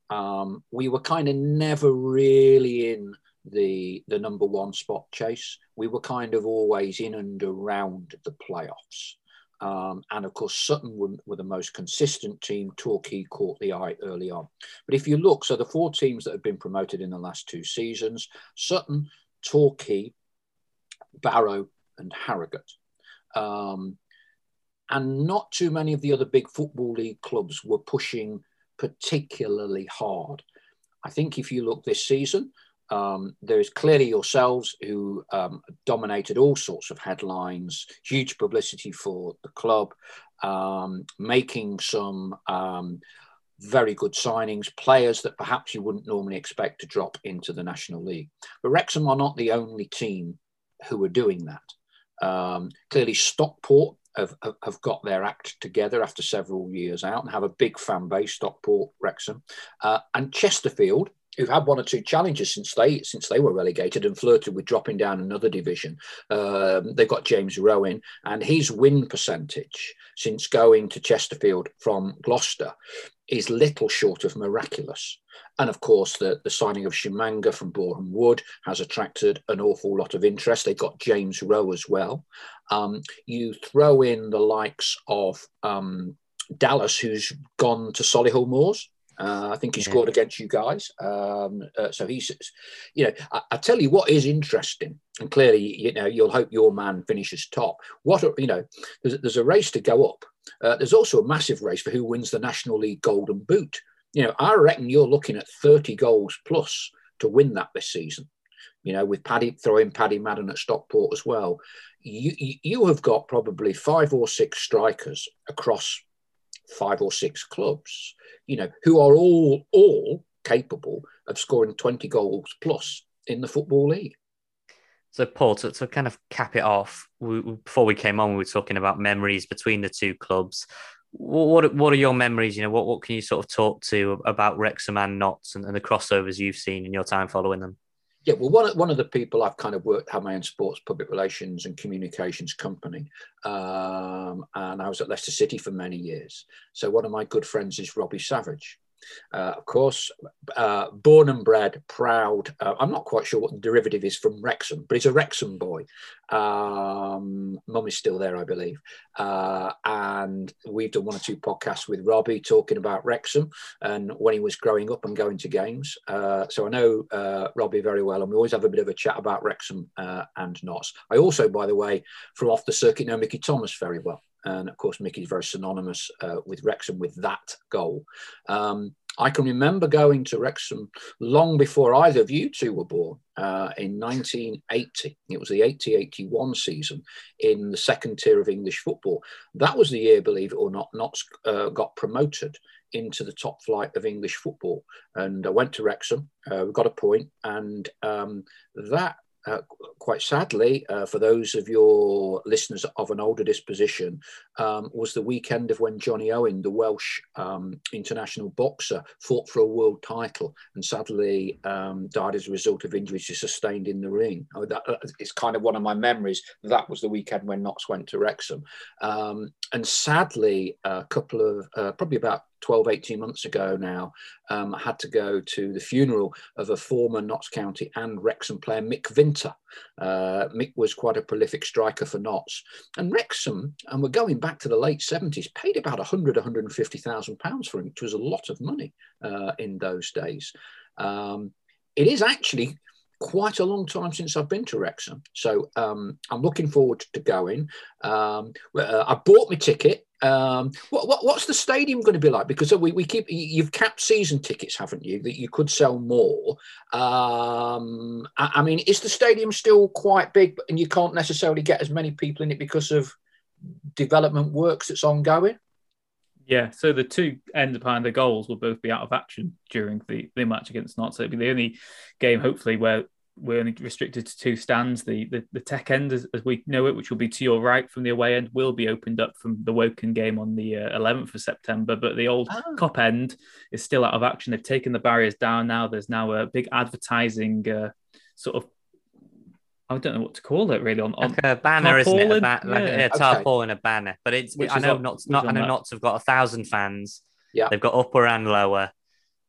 um, we were kind of never really in the the number one spot chase. We were kind of always in and around the playoffs. Um, and of course, Sutton were, were, the most consistent team. Torquay caught the eye early on. But if you look, so the four teams that have been promoted in the last two seasons Sutton, Torquay, Barrow, and Harrogate. Um, and not too many of the other big football league clubs were pushing particularly hard. I think if you look this season, um, there is clearly yourselves who um, dominated all sorts of headlines, huge publicity for the club, um, making some um, very good signings, players that perhaps you wouldn't normally expect to drop into the National League. But Wrexham are not the only team who are doing that. Um, clearly, Stockport have, have got their act together after several years out and have a big fan base, Stockport, Wrexham, uh, and Chesterfield, who've had one or two challenges since they since they were relegated and flirted with dropping down another division. Um, they've got James Rowe, and his win percentage since going to Chesterfield from Gloucester is little short of miraculous. And of course, the, the signing of Tshimanga from Boreham Wood has attracted an awful lot of interest. They've got James Rowe as well. Um, you throw in the likes of um, Dallas, who's gone to Solihull Moors. Uh, I think he scored against you guys. Um, uh, so he's, you know, I, I, tell you what is interesting, and clearly, you know, you'll hope your man finishes top. What, are, you know, there's, there's a race to go up. Uh, there's also a massive race for who wins the National League Golden Boot. You know, I reckon you're looking at 30 goals plus to win that this season. You know, with Paddy throwing Paddy Madden at Stockport as well. You, you, you have got probably five or six strikers across five or six clubs, you know, who are all all capable of scoring 20 goals plus in the football league. So, Paul, to, to kind of cap it off, we, before we came on, we were talking about memories between the two clubs. What what are your memories? You know, what, what can you sort of talk to about Wrexham and Notts and, and the crossovers you've seen in your time following them? Yeah, well, one, one of the people I've kind of worked, had my own sports public relations and communications company. Um, and I was at Leicester City for many years. So one of my good friends is Robbie Savage. Uh, of course, uh, born and bred, proud. Uh, I'm not quite sure what the derivative is from Wrexham, but he's a Wrexham boy. Um, Mum is still there, I believe. Uh, and we've done one or two podcasts with Robbie talking about Wrexham and when he was growing up and going to games. Uh, so I know uh, Robbie very well, and we always have a bit of a chat about Wrexham and Notts. I also, by the way, from off the circuit, know Mickey Thomas very well. And of course, Mickey's very synonymous uh, with Wrexham with that goal. Um, I can remember going to Wrexham long before either of you two were born uh, in 1980. It was the 80 81 season in the second tier of English football. That was the year, believe it or not, Notts uh, got promoted into the top flight of English football. And I went to Wrexham, uh, we got a point, and um, that uh, quite sadly, uh, for those of your listeners of an older disposition, um, was the weekend of when Johnny Owen, the Welsh um, international boxer, fought for a world title and sadly um, died as a result of injuries he sustained in the ring. That, uh, it's kind of one of my memories. That was the weekend when Notts went to Wrexham. Um, and sadly, a couple of, uh, probably about 12, 18 months ago now, um, I had to go to the funeral of a former Notts County and Wrexham player, Mick Vinter. Uh, Mick was quite a prolific striker for Notts. And Wrexham, and we're going back to the late 70s, paid about 100, 150,000 pounds for him, which was a lot of money uh, in those days. Um, it is actually quite a long time since I've been to Wrexham. So um, I'm looking forward to going. Um, uh, I bought my ticket. Um, what, what, what's the stadium going to be like? Because we, we keep you've capped season tickets, haven't you? That you could sell more. Um, I, I mean, is the stadium still quite big, and you can't necessarily get as many people in it because of development works that's ongoing? Yeah, so the two ends behind the goals will both be out of action during the, the match against Notts. So it'll be the only game, hopefully, where we're only restricted to two stands. The the, the tech end, as, as, we know it, which will be to your right from the away end, will be opened up from the Woking game on the uh, 11th of September. But the old oh. Kop end is still out of action. They've taken the barriers down now. There's now a big advertising uh, sort of I don't know what to call it really on, on like a banner, isn't it? A ba- like yeah. a, a tarpaulin, okay. a banner. But it's Which I know not not I know Notts have got a thousand fans. Yeah, they've got upper and lower.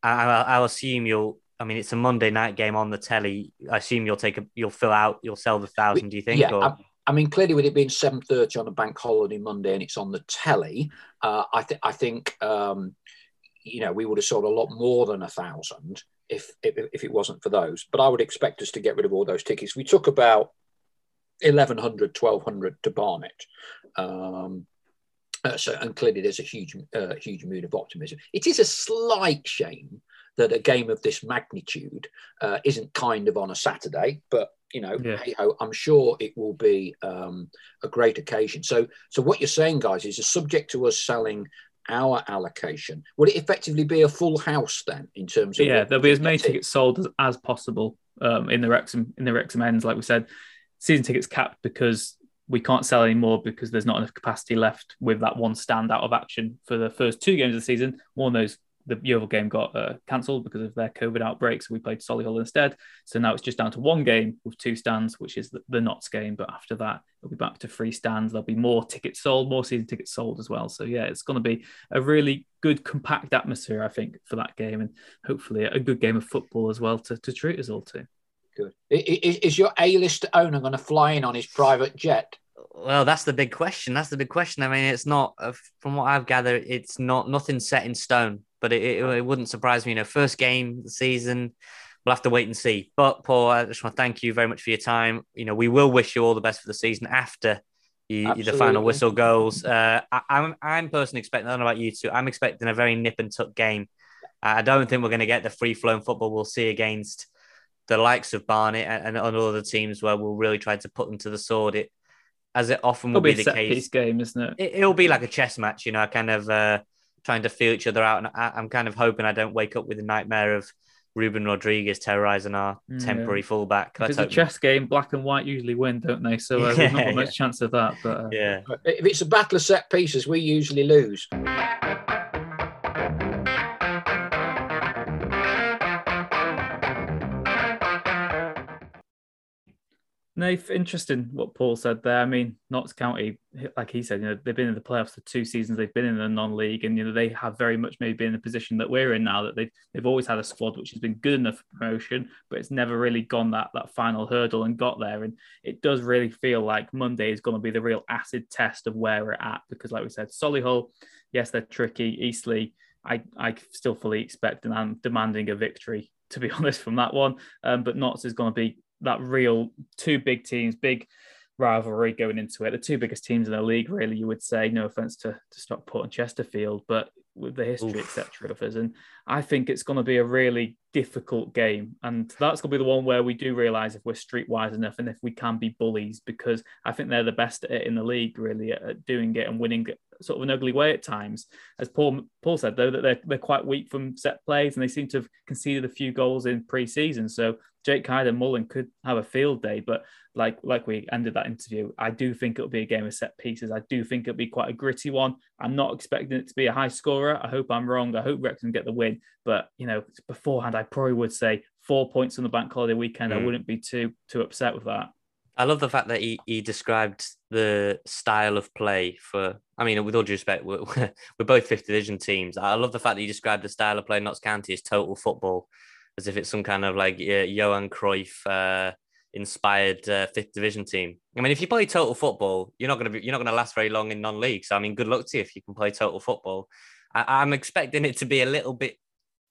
I, I'll assume you'll. I mean, it's a Monday night game on the telly. I assume you'll take a, you'll fill out, you'll sell the thousand. Do you think? Yeah, or? I, I mean, clearly, with it being seven thirty on a bank holiday Monday and it's on the telly, uh, I think I think um, you know we would have sold a lot more than a thousand if, if, if it wasn't for those. But I would expect us to get rid of all those tickets. We took about 1100, 1200 to Barnet. Um, uh, so, and clearly there's a huge, uh, huge mood of optimism. It is a slight shame that a game of this magnitude uh, isn't kind of on a Saturday, but you know, yeah. hey ho, I'm sure it will be um, a great occasion. So, so what you're saying, guys, is a subject to us selling our allocation. Would it effectively be a full house then in terms of? Yeah, there'll be as many tickets sold as, as possible um, in the Wrexham in the Wrexham ends. Like we said, season tickets capped because we can't sell any more because there's not enough capacity left with that one stand out of action for the first two games of the season. One of those the Yeovil game got uh, cancelled because of their COVID outbreak, so we played Solihull instead. So now it's just down to one game with two stands, which is the, the Notts game. But after that, it'll be back to three stands. There'll be more tickets sold, more season tickets sold as well. So yeah, it's going to be a really good compact atmosphere, I think, for that game, and hopefully a good game of football as well to, to treat us all to. Good. Is your A-list owner going to fly in on his private jet? Well, that's the big question. That's the big question. I mean, it's not, uh, from what I've gathered, it's not nothing set in stone but it, it, it, wouldn't surprise me. You know, first game of the season, we'll have to wait and see. But Paul, I just want to thank you very much for your time. You know, we will wish you all the best for the season after you, the final whistle goes. Uh, I, am I'm, I'm personally expecting. I don't know about you two. I'm expecting a very nip and tuck game. I don't think we're going to get the free flowing football we'll see against the likes of Barnet and, and other teams where we'll really try to put them to the sword. It as it often will be, be the case. game, isn't it? it? will be like a chess match, you know, kind of. Uh, trying to feel each other out. And I, am kind of hoping I don't wake up with a nightmare of Ruben Rodrigues terrorizing our mm, temporary fullback. If it's a chess game, black and white usually win, don't they? So uh, yeah, there's not much chance of that. But uh, yeah, if it's a battle of set pieces, we usually lose. No, interesting what Paul said there. I mean, Notts County, like he said, you know, they've been in the playoffs for two seasons. They've been in the non-league, and you know, they have very much maybe been in the position that we're in now. That they've they've always had a squad which has been good enough for promotion, but it's never really gone that that final hurdle and got there. And it does really feel like Monday is going to be the real acid test of where we're at. Because, like we said, Solihull, yes, they're tricky. Eastleigh, I I still fully expect and I'm demanding a victory to be honest from that one. Um, but Notts is going to be that real two big teams, big rivalry going into it. The two biggest teams in the league, really, you would say. No offense to, to Stockport and Chesterfield, but with the history, etc. of us. And I think it's going to be a really difficult game. And that's going to be the one where we do realise if we're streetwise enough and if we can be bullies, because I think they're the best at it in the league, really, at doing it and winning sort of an ugly way at times. As Paul Paul said, though, that they're, they're quite weak from set plays and they seem to have conceded a few goals in pre season. So Jake Hyde and Mullin could have a field day, but like like we ended that interview, I do think it'll be a game of set pieces. I do think it'll be quite a gritty one. I'm not expecting it to be a high scorer. I hope I'm wrong. I hope Wrexham get the win, but you know, beforehand, I probably would say four points on the bank holiday weekend. Mm. I wouldn't be too too upset with that. I love the fact that he, he described the style of play for. I mean, with all due respect, we're, we're both fifth division teams. I love the fact that he described the style of play in Notts County as total football, as if it's some kind of like uh, Johan Cruyff uh, inspired uh, fifth division team. I mean, if you play total football, you're not going to be you're not going to last very long in non-league. So I mean, good luck to you if you can play total football. I, am expecting it to be a little bit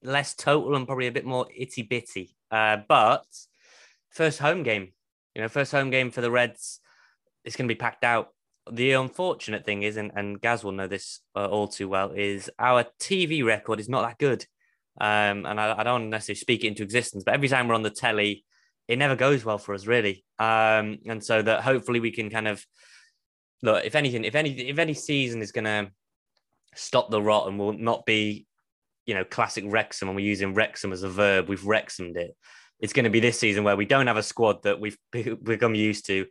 less total and probably a bit more itty bitty. Uh, but first home game you know, first home game for the Reds, it's going to be packed out. The unfortunate thing is, and, and Gaz will know this uh, all too well, is our TV record is not that good. Um, and I, I, don't necessarily speak it into existence, but every time we're on the telly, it never goes well for us, really. Um, and so that hopefully we can kind of look, if anything, if any, if any season is going to stop the rot and will not be, you know, classic Wrexham, and we're using Wrexham as a verb, we've Wrexhamed it it's going to be this season where we don't have a squad that we've become used to.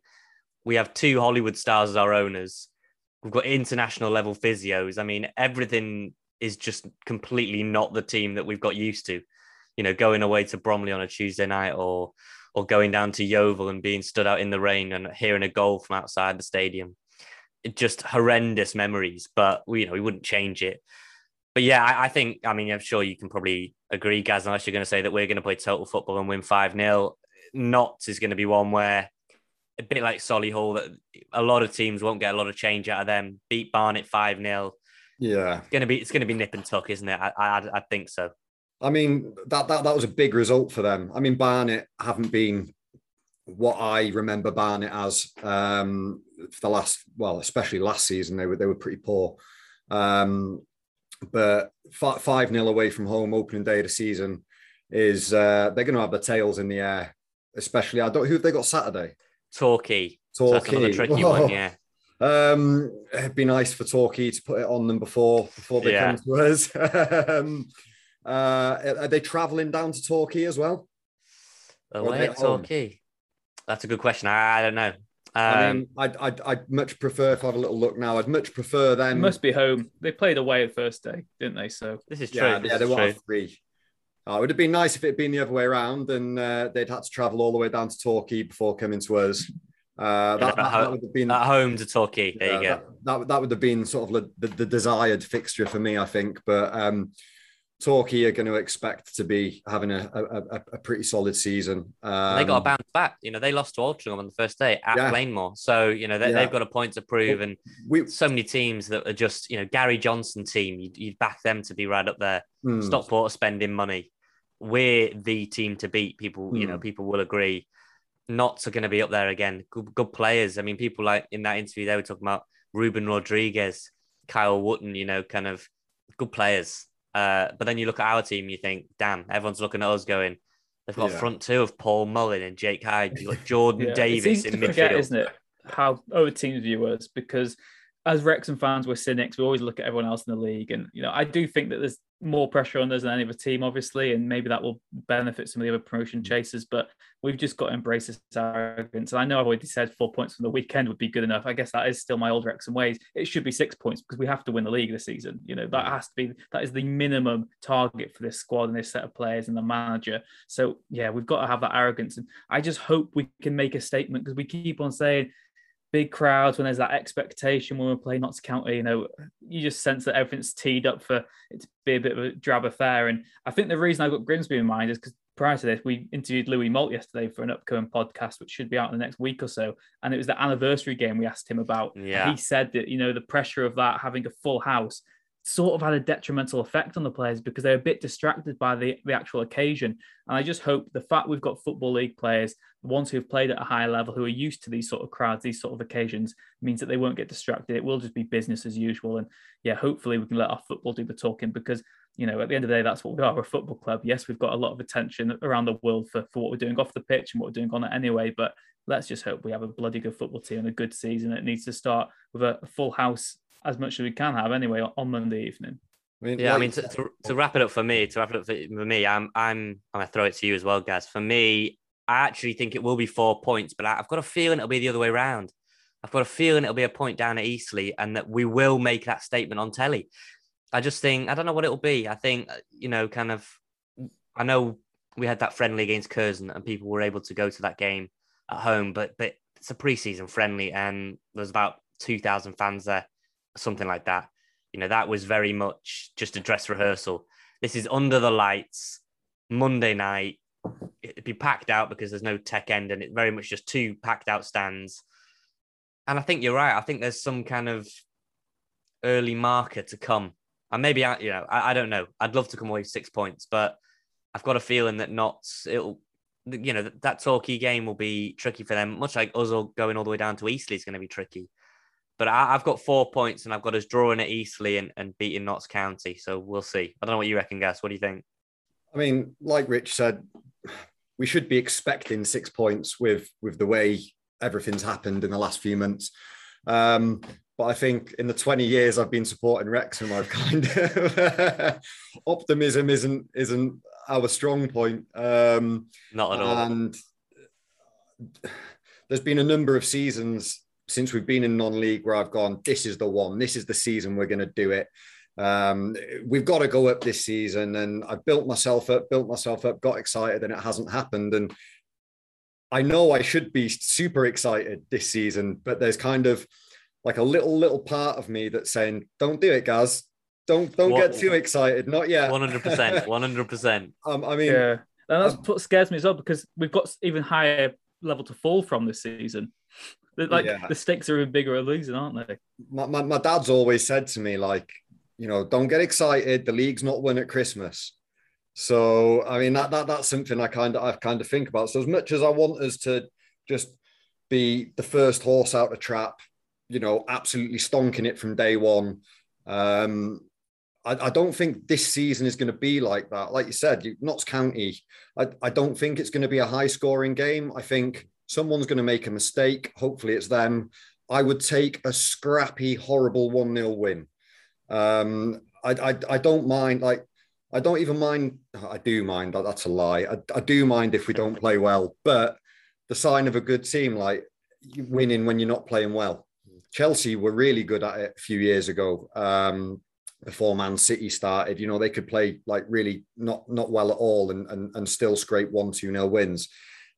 We have two Hollywood stars as our owners. We've got international level physios. I mean, everything is just completely not the team that we've got used to. You know, going away to Bromley on a Tuesday night or or going down to Yeovil and being stood out in the rain and hearing a goal from outside the stadium. It just horrendous memories, but we, you know, we wouldn't change it but yeah, I, I, think, I mean, I'm sure you can probably agree, Gaz, unless you're going to say that we're going to play total football and win 5 0. Notts is going to be one where, a bit like Solihull, that a lot of teams won't get a lot of change out of them. Beat Barnet 5 0. Yeah. It's going to be, it's going to be nip and tuck, isn't it? I, I, I think so. I mean, that, that, that was a big result for them. I mean, Barnet haven't been what I remember Barnet as um, for the last, well, especially last season, they were they were pretty poor. Um, but five nil away from home opening day of the season is uh, they're going to have their tails in the air. Especially, I don't who have they got Saturday. Torquay. Torquay. So tricky one, yeah. Um, it'd be nice for Torquay to put it on them before before they yeah. come to us. um, uh, are they travelling down to Torquay as well? Away at Torquay. That's a good question. I, I don't know. I mean, um, I'd, I'd, I'd, much prefer if I have a little look now. I'd much prefer them. Must be home. They played away the first day, didn't they? So this is true. Yeah, this yeah they were three. Oh, it would have been nice if it had been the other way around and uh, they'd had to travel all the way down to Torquay before coming to us. Uh, that, that, that, would have been at home to Torquay. There you go. That, that, would have been sort of the, the, desired fixture for me, I think. But um, Torquay are going to expect to be having a, a, a pretty solid season. Um, they got a bounce back. You know, they lost to Altrincham on the first day at yeah. Plainmoor. So, you know, they, have got a point to prove. And we, so many teams that are just, you know, Gary Johnson team, you'd, you'd back them to be right up there. Hmm. Stockport spending money. We're the team to beat. People, hmm. you know, hmm. people will agree. Notts are going to be up there again. Good, good players. I mean, people like in that interview, they were talking about Ruben Rodrigues, Kyle Wootton, you know, kind of good players. Uh, but then you look at our team, you think, damn, everyone's looking at us going, they've got yeah. front two of Paul Mullin and Jake Hyde. You've got Jordan yeah. Davis in midfield. Forget, isn't it? How other teams view us because as Wrexham fans, we're cynics. We always look at everyone else in the league, and you know, I do think that there's more pressure on us than any other team, obviously, and maybe that will benefit some of the other promotion mm. chasers. But we've just got to embrace this arrogance. And I know I've already said four points from the weekend would be good enough. I guess that is still my old Wrexham ways. It should be six points because we have to win the league this season. You know, that mm. has to be that is the minimum target for this squad and this set of players and the manager. So yeah, we've got to have that arrogance. And I just hope we can make a statement because we keep on saying big crowds, when there's that expectation when we're playing Notts County, you know, you just sense that everything's teed up for it to be a bit of a drab affair. And I think the reason I've got Grimsby in mind is because prior to this, we interviewed Louis Moult yesterday for an upcoming podcast, which should be out in the next week or so. And it was the anniversary game we asked him about. Yeah. He said that, you know, the pressure of that, having a full house, sort of had a detrimental effect on the players because they're a bit distracted by the, the actual occasion. And I just hope the fact we've got Football League players, the ones who have played at a higher level, who are used to these sort of crowds, these sort of occasions, means that they won't get distracted. It will just be business as usual. And yeah, hopefully we can let our football do the talking because, you know, at the end of the day, that's what we are, we're a football club. Yes, we've got a lot of attention around the world for, for what we're doing off the pitch and what we're doing on it anyway. But let's just hope we have a bloody good football team and a good season. It needs to start with a full house as much as we can have anyway on Monday evening. I mean, yeah, like, I mean, to, to, to, wrap it up for me, to wrap it up for, me, I'm, I'm, I'm gonna throw it to you as well, guys. For me, I actually think it will be four points, but I, have got a feeling it'll be the other way around. I've got a feeling it'll be a point down at Eastleigh, and that we will make that statement on telly. I just think I don't know what it'll be. I think uh, you know, kind of. I know we had that friendly against Curzon, and people were able to go to that game at home, but but it's a preseason friendly, and there's about two thousand fans there, something like that. You know, that was very much just a dress rehearsal. This is under the lights, Monday night. It'd be packed out because there's no tech end, and it's very much just two packed out stands. And I think you're right. I think there's some kind of early marker to come. And maybe I, you know, I, I don't know. I'd love to come away with six points, but I've got a feeling that not it'll, you know, that, that Torquay game will be tricky for them, much like us all going all the way down to Eastleigh is going to be tricky. But I, have got four points and I've got us drawing at Eastleigh and, and beating Notts County. So we'll see. I don't know what you reckon, Gaz. What do you think? I mean, like Rich said, we should be expecting six points with with the way everything's happened in the last few months. Um, but I think in the 20 years I've been supporting Wrexham, I've kind of optimism isn't isn't our strong point. Um, Not at all. And there's been a number of seasons since we've been in non-league where I've gone, this is the one, this is the season we're going to do it. Um, we've got to go up this season, and I've built myself up, built myself up, got excited, and it hasn't happened. And I know I should be super excited this season, but there's kind of like a little little part of me that's saying, "Don't do it, guys. Don't don't what, get too excited. Not yet." One hundred percent. One hundred percent. Um, I mean, yeah, and that's um, what scares me as well because we've got even higher level to fall from this season. Like yeah. the stakes are even bigger losing, aren't they? My, my, my dad's always said to me, like, you know, don't get excited. The league's not won at Christmas. So I mean that, that that's something I kind of I kind of think about. So as much as I want us to just be the first horse out the trap, you know, absolutely stonking it from day one. Um, I, I don't think this season is going to be like that. Like you said, Notts County, I, I don't think it's going to be a high scoring game. I think Someone's going to make a mistake. Hopefully, it's them. I would take a scrappy, horrible 1 0 win. Um, I, I, I don't mind, like, I don't even mind. I do mind. That's a lie. I, I do mind if we don't play well, but the sign of a good team, like winning when you're not playing well. Chelsea were really good at it a few years ago. Um, before Man City started, you know, they could play like really not not well at all and and, and still scrape one, two nil wins.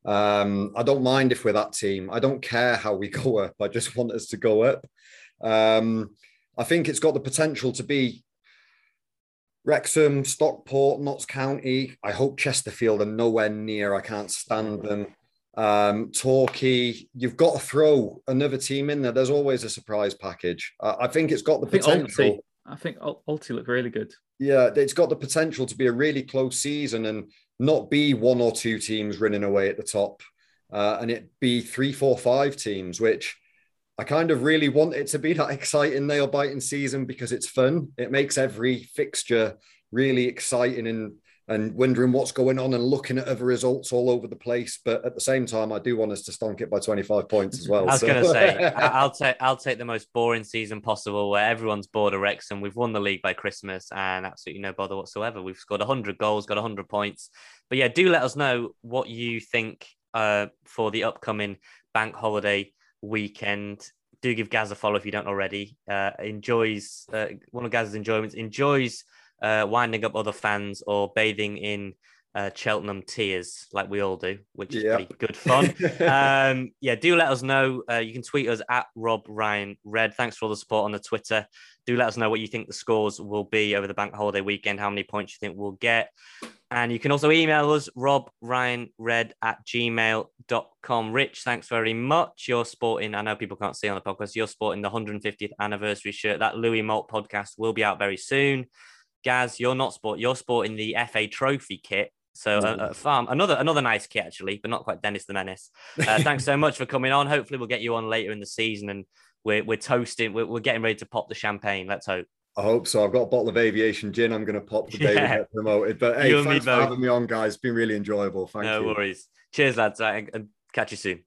Um, I don't mind if we're that team. I don't care how we go up. I just want us to go up. Um, I think it's got the potential to be Wrexham, Stockport, Notts County. I hope Chesterfield are nowhere near. I can't stand them. Um, Torquay, you've got to throw another team in there. There's always a surprise package. Uh, I think it's got the I potential. I think Alty look really good. Yeah, it's got the potential to be a really close season. And not be one or two teams running away at the top, uh, and it be three, four, five teams, which I kind of really want it to be that exciting nail biting season because it's fun. It makes every fixture really exciting and and wondering what's going on and looking at other results all over the place. But at the same time, I do want us to stonk it by 25 points as well. I was so. going to say, I'll take I'll take the most boring season possible where everyone's bored of Wrexham. We've won the league by Christmas and absolutely no bother whatsoever. We've scored 100 goals, got 100 points. But yeah, do let us know what you think uh, for the upcoming bank holiday weekend. Do give Gaz a follow if you don't already. Uh, enjoys uh, one of Gaz's enjoyments. Enjoys uh, winding up other fans or bathing in uh, Cheltenham tears like we all do, which is Yep. pretty good fun. um, yeah, do let us know. Uh, you can tweet us at Rob Ryan Red. Thanks for all the support on the Twitter. Do let us know what you think the scores will be over the bank holiday weekend, how many points you think we'll get. And you can also email us, Rob Ryan Red at gmail.com. Rich, thanks very much. You're sporting, I know people can't see on the podcast, you're sporting the 150th anniversary shirt. That Louis Moult podcast will be out very soon. Gaz, you're not sport, you're sporting the FA Trophy kit. So Mm. a, a farm, another another nice kit actually, but not quite Dennis the Menace. Uh, thanks so much for coming on. Hopefully we'll get you on later in the season, and we're we're toasting. We're, we're getting ready to pop the champagne. Let's hope. I hope so. I've got a bottle of aviation gin. I'm going to pop the day we Yeah. get promoted. But hey, You thanks for having me on, guys. It's been really enjoyable. Thank no you. worries. Cheers, lads, uh, and catch you soon.